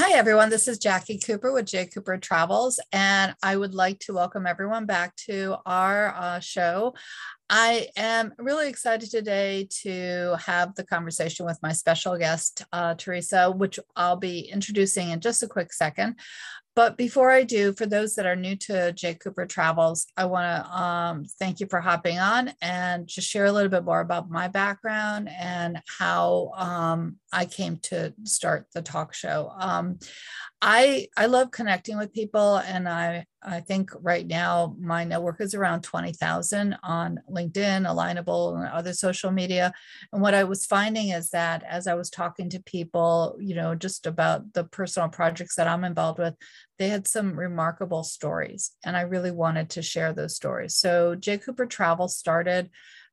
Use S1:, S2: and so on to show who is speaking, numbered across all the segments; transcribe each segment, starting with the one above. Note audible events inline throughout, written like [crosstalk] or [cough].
S1: Hi, everyone. This is Jackie Cooper with J. Cooper Travels, and I would like to welcome everyone back to our uh, show. I am really excited today to have the conversation with my special guest, uh, Teresa, which I'll be introducing in just a quick second. But before I do, for those that are new to J. Cooper Travels, I want to um, thank you for hopping on and just share a little bit more about my background and how um, I came to start the talk show. Um, I I love connecting with people, and I I think right now my network is around 20,000 on LinkedIn, Alignable, and other social media. And what I was finding is that as I was talking to people, you know, just about the personal projects that I'm involved with, they had some remarkable stories. And I really wanted to share those stories. So J. Cooper Travel started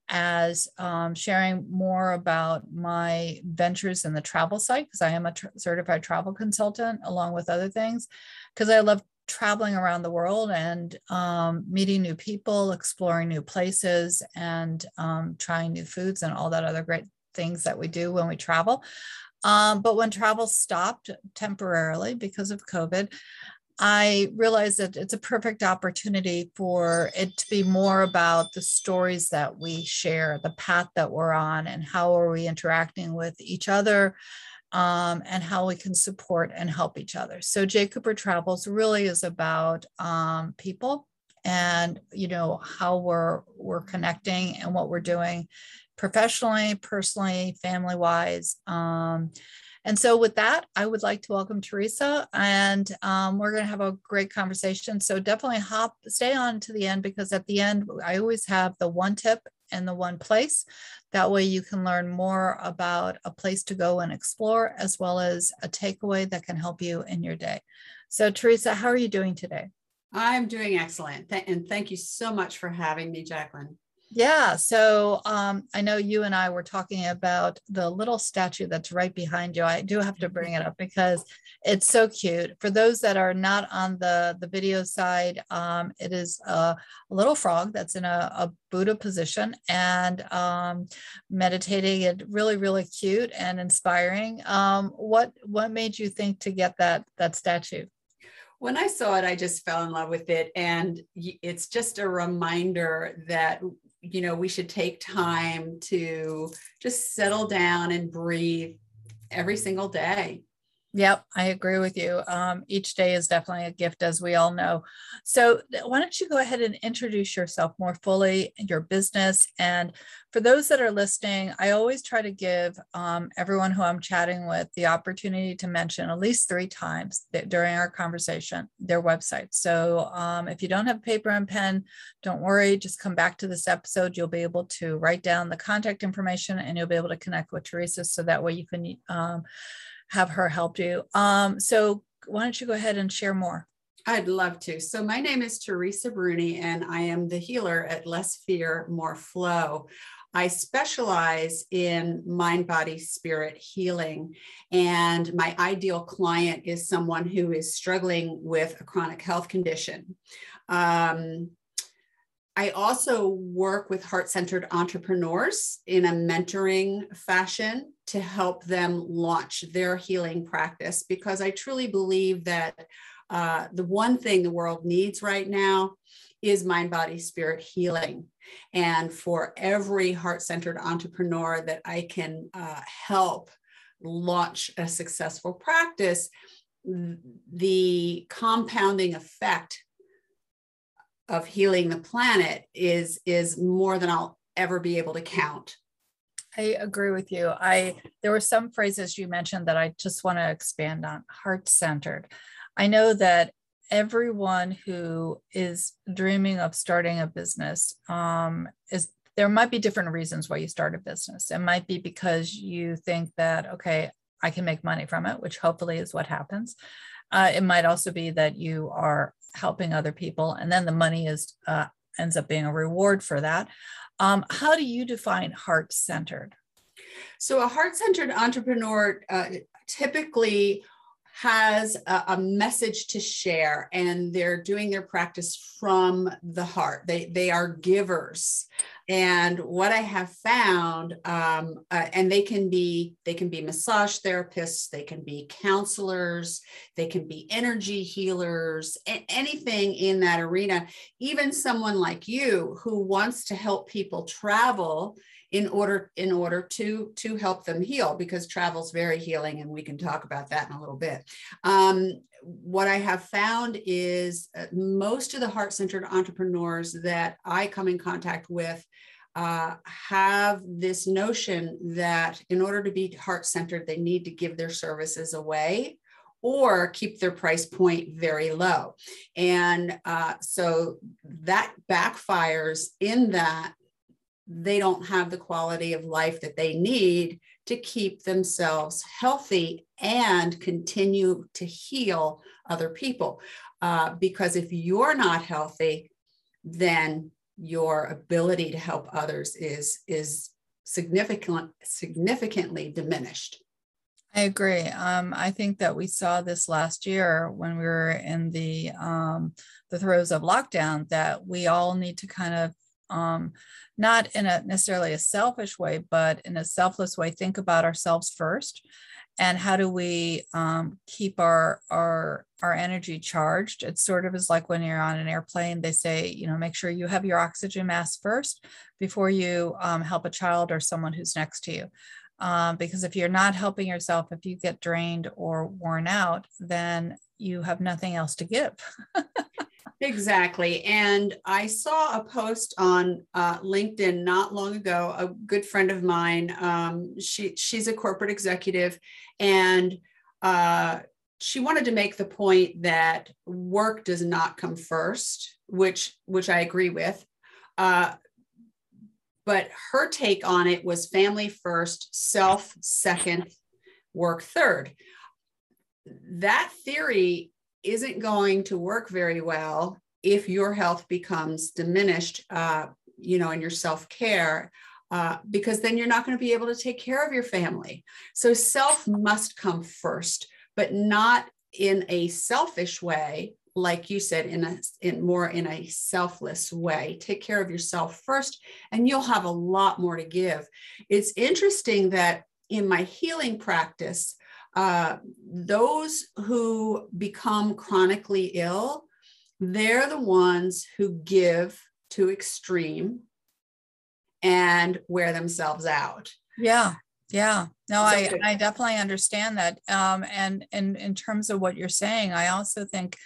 S1: as um, sharing more about my ventures in the travel site because I am a tr- certified travel consultant along with other things because I love traveling around the world and um, meeting new people, exploring new places, and um, trying new foods and all that other great things that we do when we travel. Um, but when travel stopped temporarily because of COVID, I realize that it's a perfect opportunity for it to be more about the stories that we share, the path that we're on, and how are we interacting with each other, um, and how we can support and help each other. So J. Cooper Travels really is about um, people and you know how we're we're connecting and what we're doing professionally, personally, family wise. Um, and so, with that, I would like to welcome Teresa, and um, we're going to have a great conversation. So, definitely hop, stay on to the end because at the end, I always have the one tip and the one place. That way, you can learn more about a place to go and explore, as well as a takeaway that can help you in your day. So, Teresa, how are you doing today?
S2: I'm doing excellent. And thank you so much for having me, Jacqueline.
S1: Yeah. So um, I know you and I were talking about the little statue that's right behind you. I do have to bring it up because it's so cute. For those that are not on the, the video side, um, it is a, little frog that's in a, a Buddha position and um, meditating. It really, really cute and inspiring. Um, what what made you think to get that that statue?
S2: when I saw it, I just fell in love with it. And it's just a reminder that you know, we should take time to just settle down and breathe every single day.
S1: Yep, I agree with you. Um, each day is definitely a gift, as we all know. So, why don't you go ahead and introduce yourself more fully, and your business, and for those that are listening, I always try to give um, everyone who I'm chatting with the opportunity to mention at least three times during our conversation their website. So um, if you don't have paper and pen, don't worry, just come back to this episode. You'll be able to write down the contact information and you'll be able to connect with Teresa so that way you can um, have her help you. Um, so why don't you go ahead and share more?
S2: I'd love to. So, my name is Teresa Bruni, and I am the healer at Less Fear, More Flow. I specialize in mind, body, spirit healing. And my ideal client is someone who is struggling with a chronic health condition. Um, I also work with heart centered entrepreneurs in a mentoring fashion to help them launch their healing practice because I truly believe that uh, the one thing the world needs right now is mind, body, spirit healing. And for every heart centered entrepreneur that I can uh, help launch a successful practice, the compounding effect of healing the planet is is more than I'll ever be able to count.
S1: I agree with you. I there were some phrases you mentioned that I just want to expand on. Heart centered. I know that everyone who is dreaming of starting a business um, is there might be different reasons why you start a business. It might be because you think that, okay, I can make money from it, which hopefully is what happens. Uh, it might also be that you are helping other people, and then the money is uh, ends up being a reward for that. Um, how do you define heart centered?
S2: So, a heart centered entrepreneur uh, typically has a, a, message to share and they're doing their practice from the heart. They they are givers. And what i have found um, uh, and they can be they can be massage therapists they can be counselors they can be energy healers anything in that arena. Even someone like you who wants to help people travel in order in order to to help them heal because travel is very healing and we can talk about that in a little bit um, what i have found is uh, most of the heart-centered entrepreneurs that i come in contact with uh, have this notion that in order to be heart-centered they need to give their services away or keep their price point very low. And uh, so that backfires in that they don't have the quality of life that they need to keep themselves healthy and continue to heal other people. Uh, because if you're not healthy, then your ability to help others is is significant, significantly diminished.
S1: I agree. Um, I think that we saw this last year when we were in the um, the throes of lockdown that we all need to kind of um, not in a necessarily a selfish way, but in a selfless way, think about ourselves first. And how do we um, keep our our our energy charged? It sort of is like when you're on an airplane. They say, you know, make sure you have your oxygen mask first before you um, help a child or someone who's next to you. Um, because if you're not helping yourself, if you get drained or worn out, then you have nothing else to give. [laughs]
S2: Exactly. And I saw a post on uh, LinkedIn not long ago. A good friend of mine, um, she she's a corporate executive, and uh, she wanted to make the point that work does not come first, which which I agree with. Uh, but her take on it was family first, self second, work third. That theory isn't going to work very well if your health becomes diminished, uh, you know, in your self care, uh, because then you're not going to be able to take care of your family. So self must come first, but not in a selfish way, like you said, in a in more in a selfless way. Take care of yourself first, and you'll have a lot more to give. It's interesting that in my healing practice, uh, those who become chronically ill, they're the ones who give to extreme and wear themselves out.
S1: Yeah. Yeah. No, I, I definitely understand that. Um, and, and in terms of what you're saying, I also think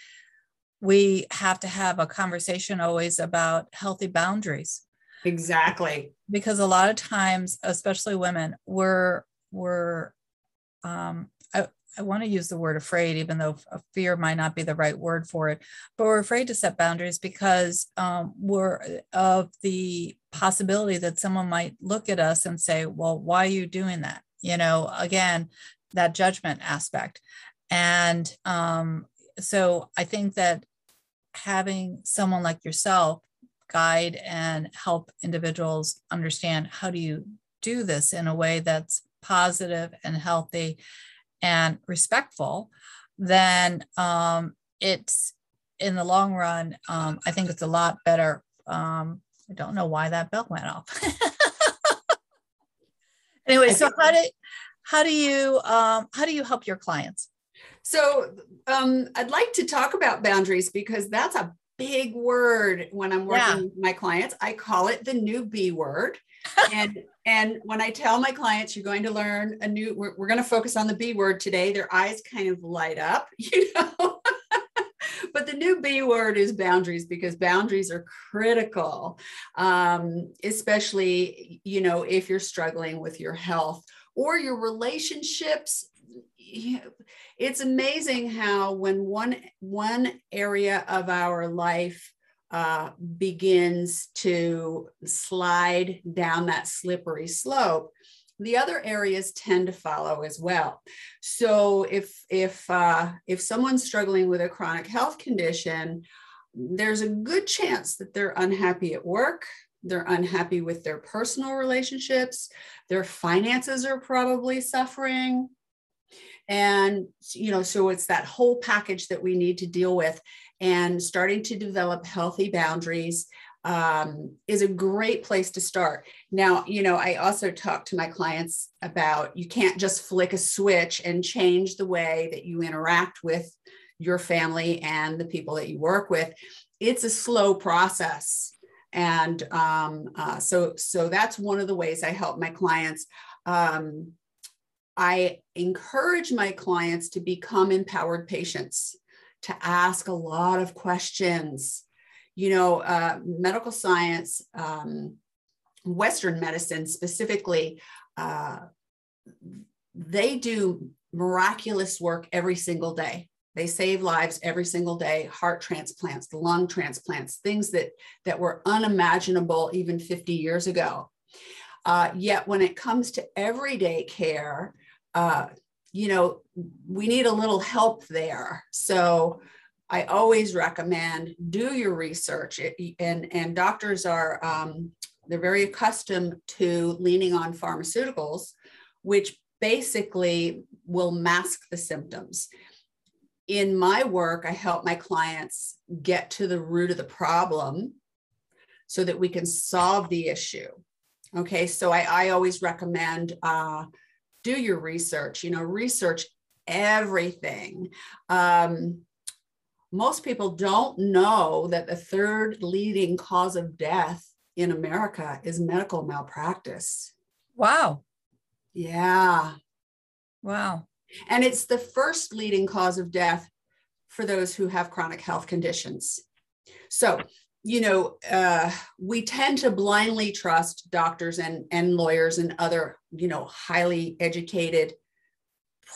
S1: we have to have a conversation always about healthy boundaries.
S2: Exactly.
S1: Because a lot of times, especially women, we're, we're um, I, want to use the word afraid, even though fear might not be the right word for it, but we're afraid to set boundaries because um, we're of the possibility that someone might look at us and say, well, why are you doing that? You know, again, that judgment aspect. And um, so I think that having someone like yourself guide and help individuals understand how do you do this in a way that's positive and healthy and respectful, then um, it's in the long run, um, I think it's a lot better. Um, I don't know why that bell went off. [laughs] anyway, so how do how do you um, how do you help your clients?
S2: So um, I'd like to talk about boundaries because that's a big word when I'm working yeah. with my clients. I call it the new B word and and when I tell my clients you're going to learn a new, we're, we're going to focus on the B word today. Their eyes kind of light up, [laughs] you know. but the new B word is boundaries because boundaries are critical, um, especially you know if you're struggling with your health or your relationships it's amazing how when one one area of our life uh, begins to slide down that slippery slope, the other areas tend to follow as well. So if if uh, if someone's struggling with a chronic health condition, there's a good chance that they're unhappy at work. They're unhappy with their personal relationships. Their finances are probably suffering. and you know so it's that whole package that we need to deal with and starting to develop healthy boundaries um, is a great place to start. Now, you know, I also talk to my clients about you can't just flick a switch and change the way that you interact with your family and the people that you work with. It's a slow process. And um, uh, so, so that's one of the ways I help my clients. Um, I encourage my clients to become empowered patients, to ask a lot of questions you know, uh, medical science, um, Western medicine specifically, uh, they do miraculous work every single day. They save lives every single day, heart transplants, lung transplants, things that, that were unimaginable even 50 years ago. Uh, yet when it comes to everyday care, uh, you know, we need a little help there. So I always recommend do your research. It, and, and doctors are, um, they're very accustomed to leaning on pharmaceuticals, which basically will mask the symptoms. In my work, I help my clients get to the root of the problem so that we can solve the issue. Okay, so I, I always recommend uh, do your research, you know, research everything. Um, most people don't know that the third leading cause of death in America is medical malpractice.
S1: Wow.
S2: Yeah.
S1: Wow.
S2: And it's the first leading cause of death for those who have chronic health conditions. So, you know, uh, we tend to blindly trust doctors and, and lawyers and other, you know, highly educated,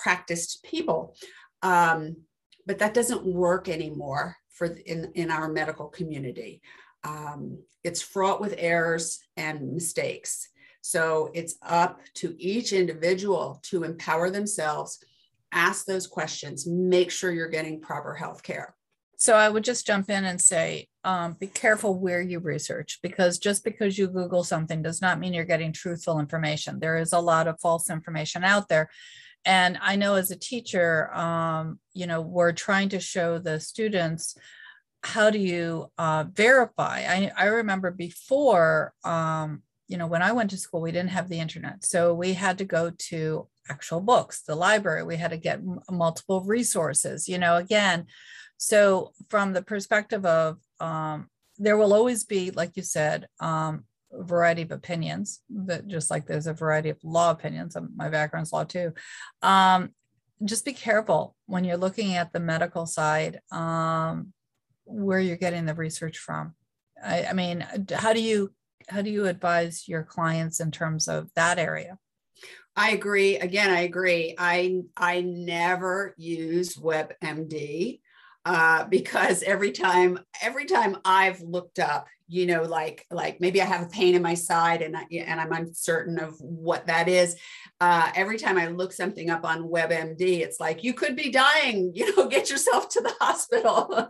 S2: practiced people. Um, but that doesn't work anymore for in, in our medical community. Um, it's fraught with errors and mistakes. So it's up to each individual to empower themselves, ask those questions, make sure you're getting proper health care.
S1: So I would just jump in and say, um, be careful where you research because just because you Google something does not mean you're getting truthful information. There is a lot of false information out there. And i know as a teacher um, you know we're trying to show the students how do you uh, verify. I, I remember before um, you know when i went to school we didn't have the internet. So we had to go to actual books the library. We had to get m- multiple resources you know again so from the perspective of um, there will always be like you said um, variety of opinions, but just like there's a variety of law opinions. My background's law too. Um, just be careful when you're looking at the medical side um, where you're getting the research from. I, I mean, how do you how do you advise your clients in terms of that area?
S2: I agree. Again, I agree. I I never use WebMD uh, because every time every time I've looked up, you know, like like maybe I have a pain in my side and I, and I'm uncertain of what that is. Uh, every time I look something up on WebMD, it's like you could be dying. [laughs] You know, get yourself to the hospital.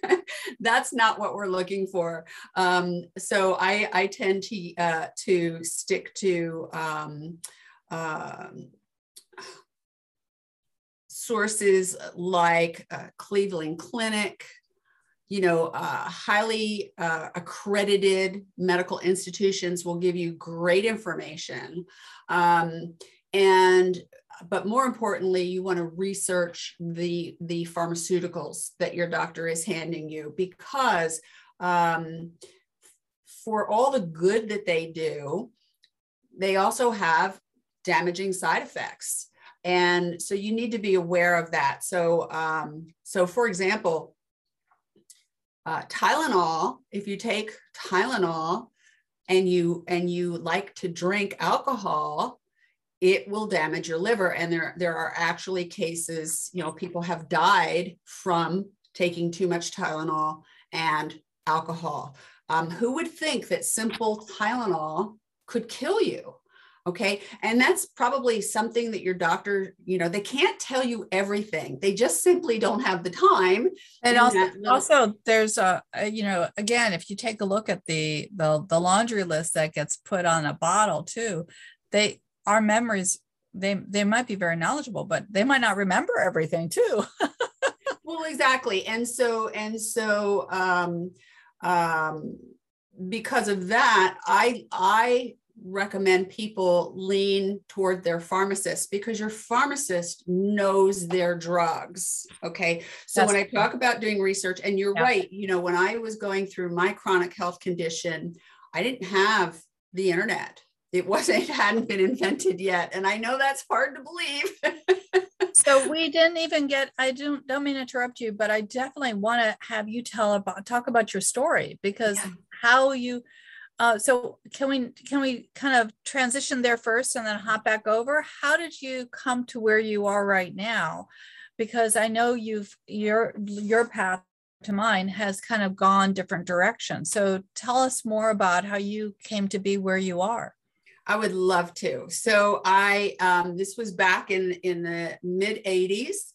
S2: [laughs] That's not what we're looking for. Um, so I I tend to uh, to stick to. Um, um, sources like uh, Cleveland Clinic, you know, uh, highly uh, accredited medical institutions will give you great information. Um, and but more importantly, you want to research the the pharmaceuticals that your doctor is handing you because um, for all the good that they do, they also have damaging side effects and so you need to be aware of that. So um, so for example uh, tylenol if you take tylenol and you and you like to drink alcohol it will damage your liver. And there there are actually cases you know people have died from taking too much tylenol and alcohol. Um, who would think that simple tylenol could kill you okay? And that's probably something that your doctor you know they can't tell you everything. They just simply don't have the time.
S1: And also, also there's a, a, you know again if you take a look at the, the the laundry list that gets put on a bottle too they our memories they they might be very knowledgeable but they might not remember everything too. [laughs]
S2: Well exactly. And so and so um um because of that i i recommend people lean toward their pharmacist because your pharmacist knows their drugs okay so That's when i talk about doing research and you're yeah. right you know when i was going through my chronic health condition i didn't have the internet it wasn't it hadn't been invented yet and i know that's hard to believe [laughs]
S1: so we didn't even get i don't don't mean to interrupt you but i definitely want to have you tell about talk about your story because yeah. how you uh, so can we can we kind of transition there first and then hop back over how did you come to where you are right now because i know you've your your path to mine has kind of gone different directions so tell us more about how you came to be where you are
S2: I would love to. So I um, this was back in in the mid 80s.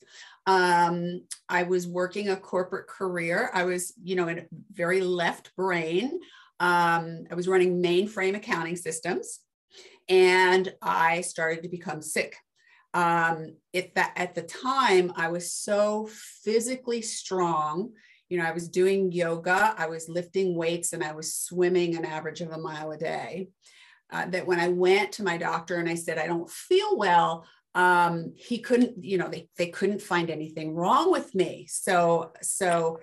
S2: Um, I was working a corporate career. I was, you know, in a very left brain. Um, I was running mainframe accounting systems, and I started to become sick. Um, at that at the time, I was so physically strong. You know, I was doing yoga, I was lifting weights, and I was swimming an average of a mile a day uh, that when I went to my doctor and I said, I don't feel well, um, he couldn't, you know, they, they couldn't find anything wrong with me. So, so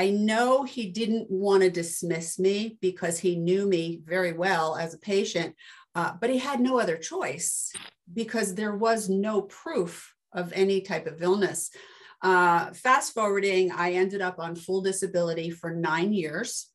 S2: I know he didn't want to dismiss me because he knew me very well as a patient, uh, but he had no other choice because there was no proof of any type of illness. Uh, fast forwarding, I ended up on full disability for nine years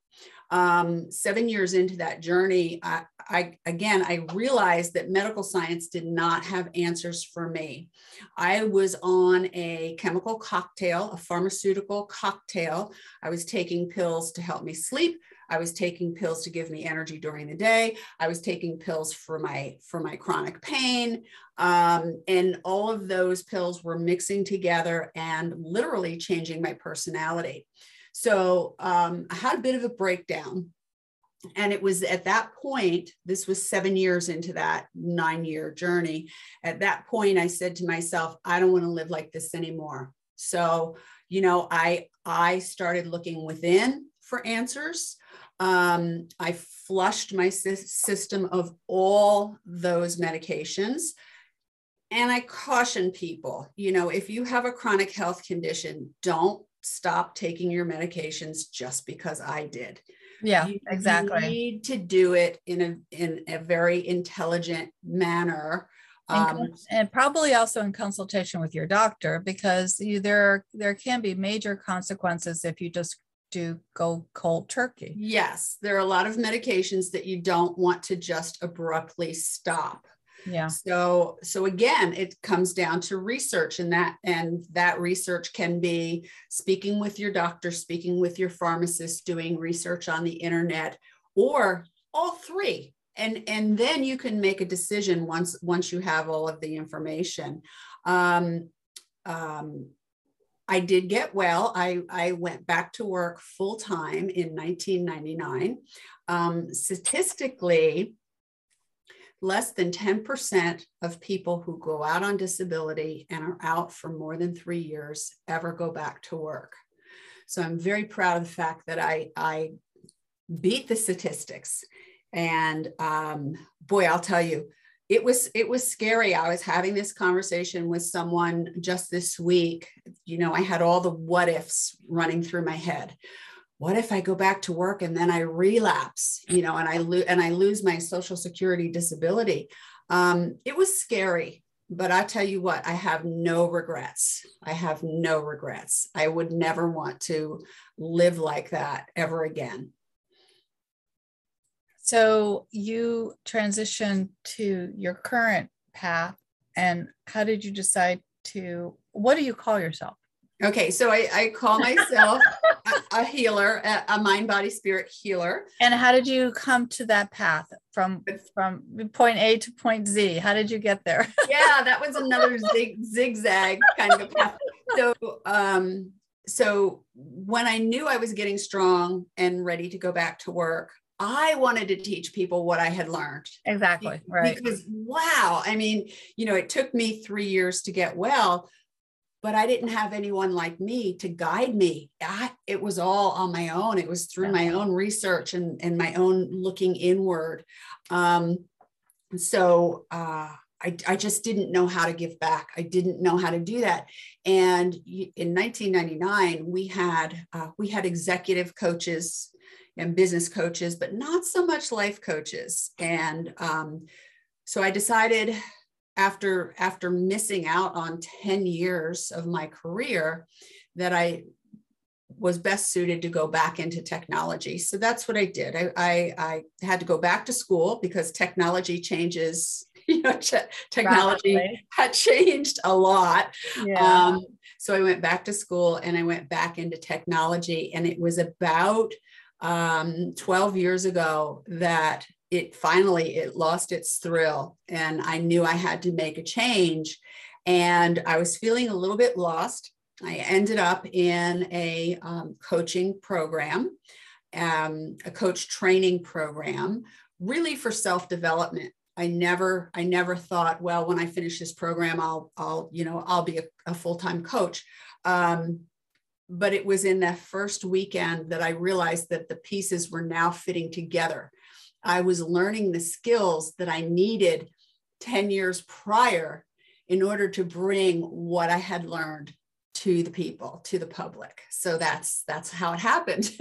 S2: um, seven years into that journey, I, I, again, I realized that medical science did not have answers for me. I was on a chemical cocktail, a pharmaceutical cocktail. I was taking pills to help me sleep. I was taking pills to give me energy during the day. I was taking pills for my for my chronic pain, um, and all of those pills were mixing together and literally changing my personality. So um, I had a bit of a breakdown. And it was at that point, this was seven years into that nine year journey. At that point, I said to myself, I don't want to live like this anymore. So, you know, I I started looking within for answers. Um, I flushed my system of all those medications. And I caution people, you know, if you have a chronic health condition, don't stop taking your medications just because I did.
S1: Yeah,
S2: you,
S1: exactly.
S2: You need to do it in a in a very intelligent manner.
S1: Um, and probably also in consultation with your doctor because you, there there can be major consequences if you just do go cold turkey.
S2: Yes, there are a lot of medications that you don't want to just abruptly stop
S1: yeah
S2: so so again it comes down to research and that and that research can be speaking with your doctor speaking with your pharmacist doing research on the internet or all three and and then you can make a decision once once you have all of the information um, um, I did get well. I, I went back to work full time in 1999. Um, statistically, less than 10% of people who go out on disability and are out for more than three years ever go back to work. So I'm very proud of the fact that I, I beat the statistics. And um, boy, I'll tell you, it was it was scary. I was having this conversation with someone just this week. You know, I had all the what ifs running through my head what if I go back to work and then I relapse, you know, and I lose and I lose my social security disability. Um, it was scary, but I tell you what, I have no regrets. I have no regrets. I would never want to live like that ever again.
S1: So you transitioned to your current path, and how did you decide to? What do you call yourself?
S2: Okay, so I, I call myself a, a, healer, a, a, mind, body, spirit healer.
S1: And how did you come to that path from from point A to point Z? How did you get there? [laughs]
S2: yeah, that was another zig, zigzag kind of path. So, um, so when I knew I was getting strong and ready to go back to work, I wanted to teach people what I had learned.
S1: Exactly. Right.
S2: Because wow, I mean, you know, it took me three years to get well, but I didn't have anyone like me to guide me. I, it was all on my own. It was through my own research and, and my own looking inward. Um, so uh, I, I just didn't know how to give back. I didn't know how to do that. And in 1999, we had uh, we had executive coaches and business coaches, but not so much life coaches. And um, so I decided after after missing out on 10 years of my career that I was best suited to go back into technology. So that's what I did. I, I, I had to go back to school because technology changes, [laughs] you know, technology Rapidly. had changed a lot. Yeah. Um, so I went back to school and I went back into technology. And it was about um, 12 years ago that it finally it lost its thrill and i knew i had to make a change and i was feeling a little bit lost. I ended up in a um, coaching program um, a coach training program really for self-development. I never i never thought well when i finish this program i'll i'll you know i'll be a, a full-time coach. Um, but it was in that first weekend that I realized that the pieces were now fitting together. I was learning the skills that I needed 10 years prior in order to bring what I had learned to the people, to the public. So that's that's how it happened.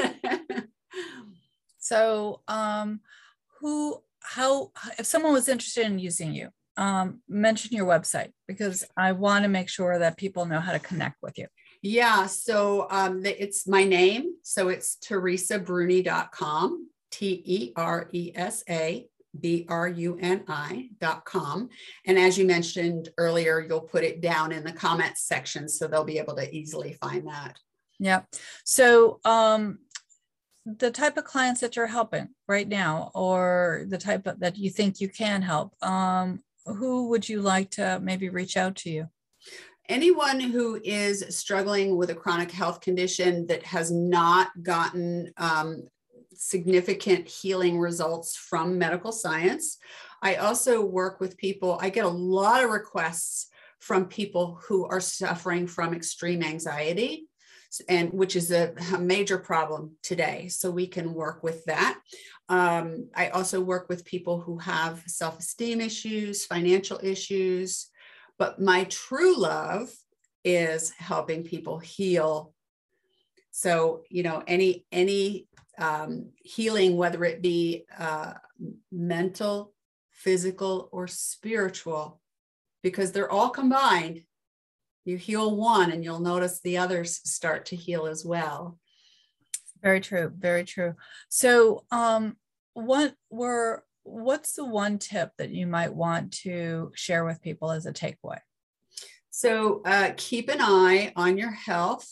S2: [laughs]
S1: so um who how if someone was interested in using you, um, mention your website because I want to make sure that people know how to connect with you.
S2: Yeah, so um, it's my name. So it's teresabruni.com, T E R E S A B R U N com. And as you mentioned earlier, you'll put it down in the comments section so they'll be able to easily find that.
S1: Yeah. So, um, the type of clients that you're helping right now, or the type of, that you think you can help, um, who would you like to maybe reach out to you?
S2: anyone who is struggling with a chronic health condition that has not gotten um, significant healing results from medical science. I also work with people, I get a lot of requests from people who are suffering from extreme anxiety and which is a, a, major problem today. So we can work with that. Um, I also work with people who have self-esteem issues, financial issues, but my true love is helping people heal. So, you know, any any um, healing, whether it be uh, mental, physical, or spiritual, because they're all combined. You heal one, and you'll notice the others start to heal as well.
S1: Very true. Very true. So, um, what were what's the one tip that you might want to share with people as a takeaway?
S2: So uh, keep an eye on your health.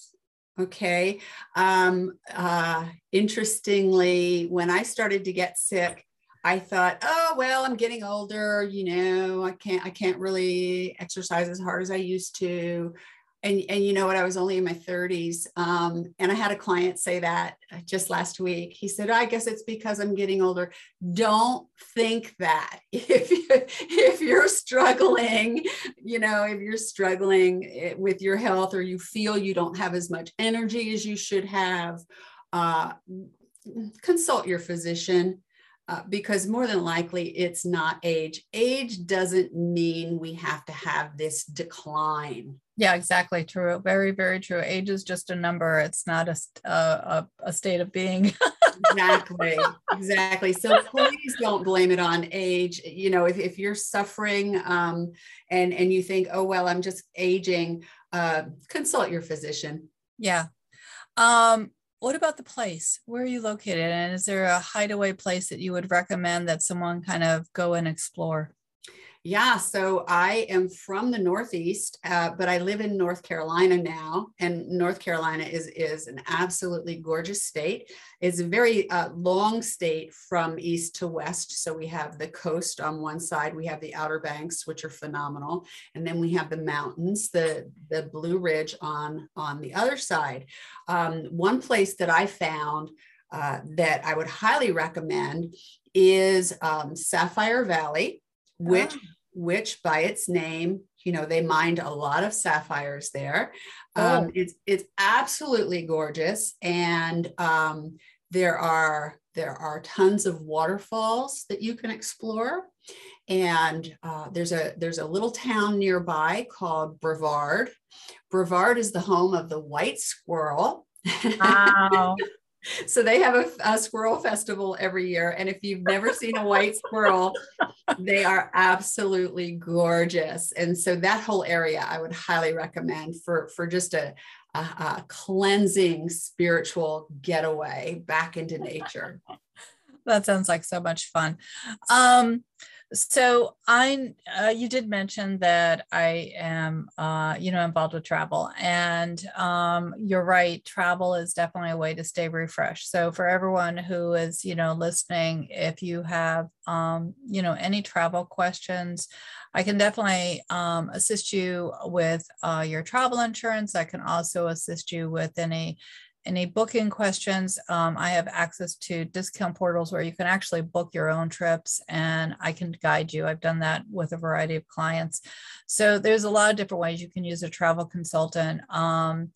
S2: Okay. Um, uh, interestingly, when I started to get sick, I thought, oh well, I'm getting older. You know, I can't I can't really exercise as hard as I used to and and you know what i was only in my 30s um, and i had a client say that uh, just last week. He said i guess it's because i'm getting older. Don't think that. [laughs] If you, if you're struggling you know if you're struggling eh, with your health or you feel you don't have as much energy as you should have uh, consult your physician uh, because more than likely it's not age. Age doesn't mean we have to have this decline.
S1: Yeah, exactly. True. Very, very true. Age is just a number. It's not a a, a state of being.
S2: exactly. [laughs] Exactly. So please don't blame it on age. You know, if, if you're suffering um, and and you think, oh well, I'm just aging, uh, consult your physician.
S1: Yeah. Um, what about the place? Where are you located? And is there a hideaway place that you would recommend that someone kind of go and explore?
S2: Yeah, so I am from the Northeast, uh, but I live in North Carolina now, and North Carolina is is an absolutely gorgeous state. It's a very uh, long state from east to west. So we have the coast on one side, we have the Outer Banks, which are phenomenal, and then we have the mountains, the the Blue Ridge on on the other side. Um, one place that I found uh, that I would highly recommend is um, Sapphire Valley, which, oh. which by its name, you know, they mined a lot of sapphires there. Um, oh. it's, it's absolutely gorgeous. And um, there are there are tons of waterfalls that you can explore. And uh, there's a there's a little town nearby called Brevard. Brevard is the home of the white squirrel. [laughs] Wow. So they have a, a, squirrel festival every year and if you've never seen a white squirrel they are absolutely gorgeous. And so that whole area i would highly recommend for for just a, a, a cleansing spiritual getaway back into nature.
S1: That sounds like so much fun. Um so I, uh, you did mention that I am, uh, you know, involved with travel, and um, you're right. Travel is definitely a way to stay refreshed. So for everyone who is, you know, listening, if you have, um, you know, any travel questions, I can definitely um, assist you with uh, your travel insurance. I can also assist you with any any booking questions, um, I have access to discount portals where you can actually book your own trips and I can guide you. I've done that with a variety of clients. So there's a lot of different ways you can use a travel consultant. Um,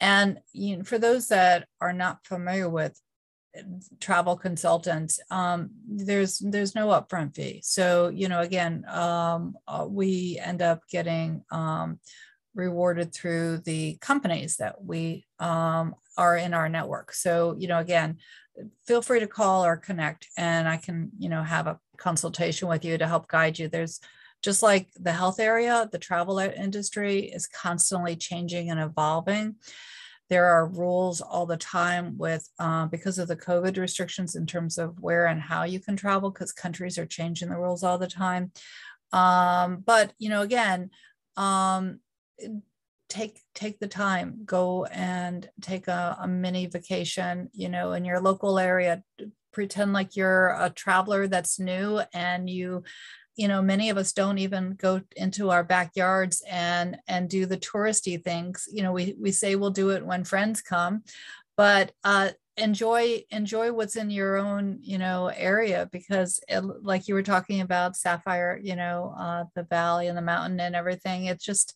S1: and you know, for those that are not familiar with travel consultants, um, there's there's no upfront fee. So you know, again, um, uh, we end up getting um, rewarded through the companies that we um, are in our network. So, you know, again, feel free to call or connect and I can, you know, have a consultation with you to help guide you. There's just like the health area, the travel industry is constantly changing and evolving. There are rules all the time with uh, because of the COVID restrictions in terms of where and how you can travel because countries are changing the rules all the time. Um, but you know, again, um, take take the time. Go and take a, a mini vacation you know in your local area. Pretend like you're a traveler that's new and you you know many of us don't even go into our backyards and and do the touristy things. You know we we say we'll do it when friends come but uh enjoy enjoy what's in your own you know area because it, like you were talking about sapphire you know uh the valley and the mountain and everything it's just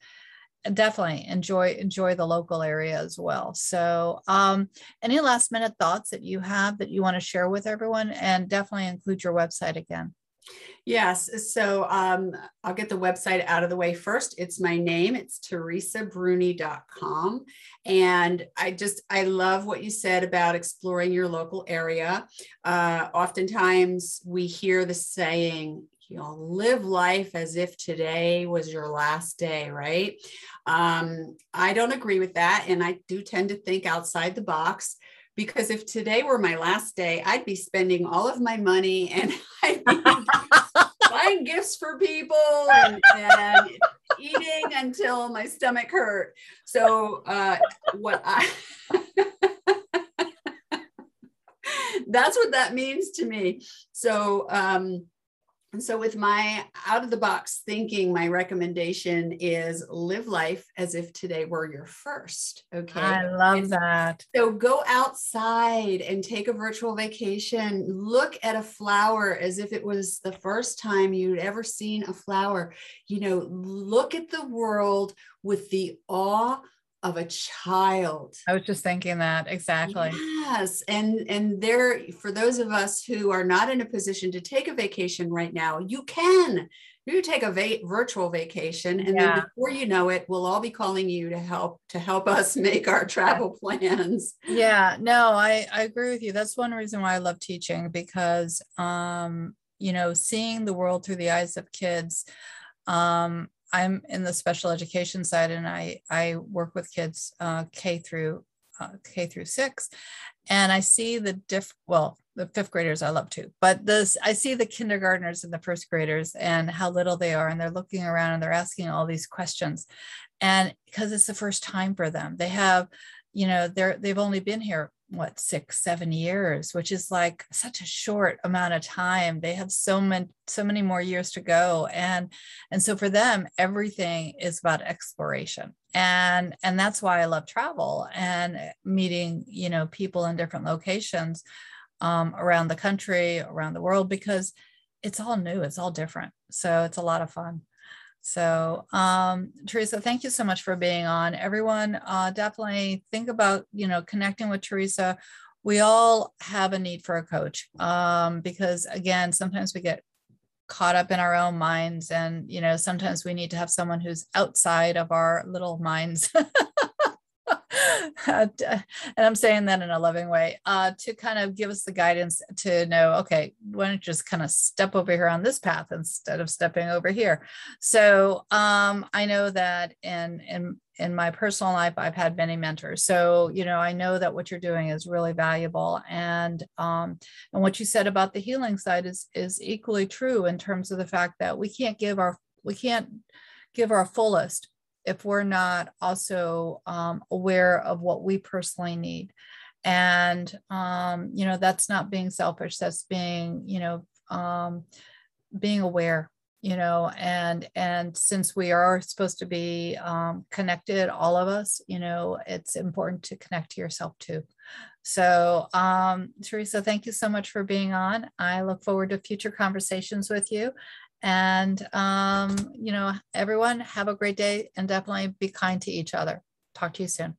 S1: definitely enjoy enjoy the local area as well so um, any last minute thoughts that you have that you want to share with everyone and definitely include your website again
S2: Yes. So um, I'll get the website out of the way first. It's my name. It's teresabruni.com. And I just, I love what you said about exploring your local area. Uh, oftentimes we hear the saying, know, live life as if today was your last day, right? Um, I don't agree with that. And I do tend to think outside the box because if today were my last day, I'd be spending all of my money [laughs] and I'd be buying gifts for people and, and, eating until my stomach hurt. So, uh, what I [laughs] that's what that means to me. So, um, and so, with my out of the box thinking, my recommendation is live life as if today were your first. Okay.
S1: I love and that.
S2: So, go outside and take a virtual vacation. Look at a flower as if it was the first time you'd ever seen a flower. You know, look at the world with the awe of a child.
S1: I was just thinking that exactly.
S2: Yes, and and there for those of us who are not in a position to take a vacation right now, you can. You take a va- virtual vacation, and yeah. then before you know it, we'll all be calling you to help to help [laughs] us make our travel plans.
S1: Yeah, no, I I agree with you. That's one reason why I love teaching because um, you know, seeing the world through the eyes of kids um, I'm in the special education side, and I I work with kids uh, K through uh, K through six, and I see the diff. Well, the fifth graders I love too, but this I see the kindergartners and the first graders and how little they are, and they're looking around and they're asking all these questions, and because it's the first time for them, they have, you know, they're they've only been here what six seven years which is like such a short amount of time. They have so many so many more years to go and and so for them everything is about exploration. And and that's why i love travel and meeting you know people in different locations um, around the country around the world because it's all new it's all different. So it's a lot of fun so, um, Teresa, thank you so much for being on. Everyone, uh, definitely think about you know connecting with Teresa. We all have a need for a coach um, because, again, sometimes we get caught up in our own minds, and you know sometimes we need to have someone who's outside of our little minds [laughs] and I'm saying that in a loving way, uh, to kind of give us the guidance to know, okay, why don't you just kind of step over here on this path instead of stepping over here? So um, I know that in in in my personal life, I've had many mentors. So you know, I know that what you're doing is really valuable, and um, and what you said about the healing side is is equally true in terms of the fact that we can't give our we can't give our fullest if we're not also um, aware of what we personally need. And um, you know that's not being selfish that's being you know um, being aware you know and and since we are supposed to be um, connected all of us you know it's important to connect to yourself too. So um, teresa thank you so much for being on. I look forward to future conversations with you and, um, you know, everyone have a great day and definitely be kind to each other. Talk to you soon.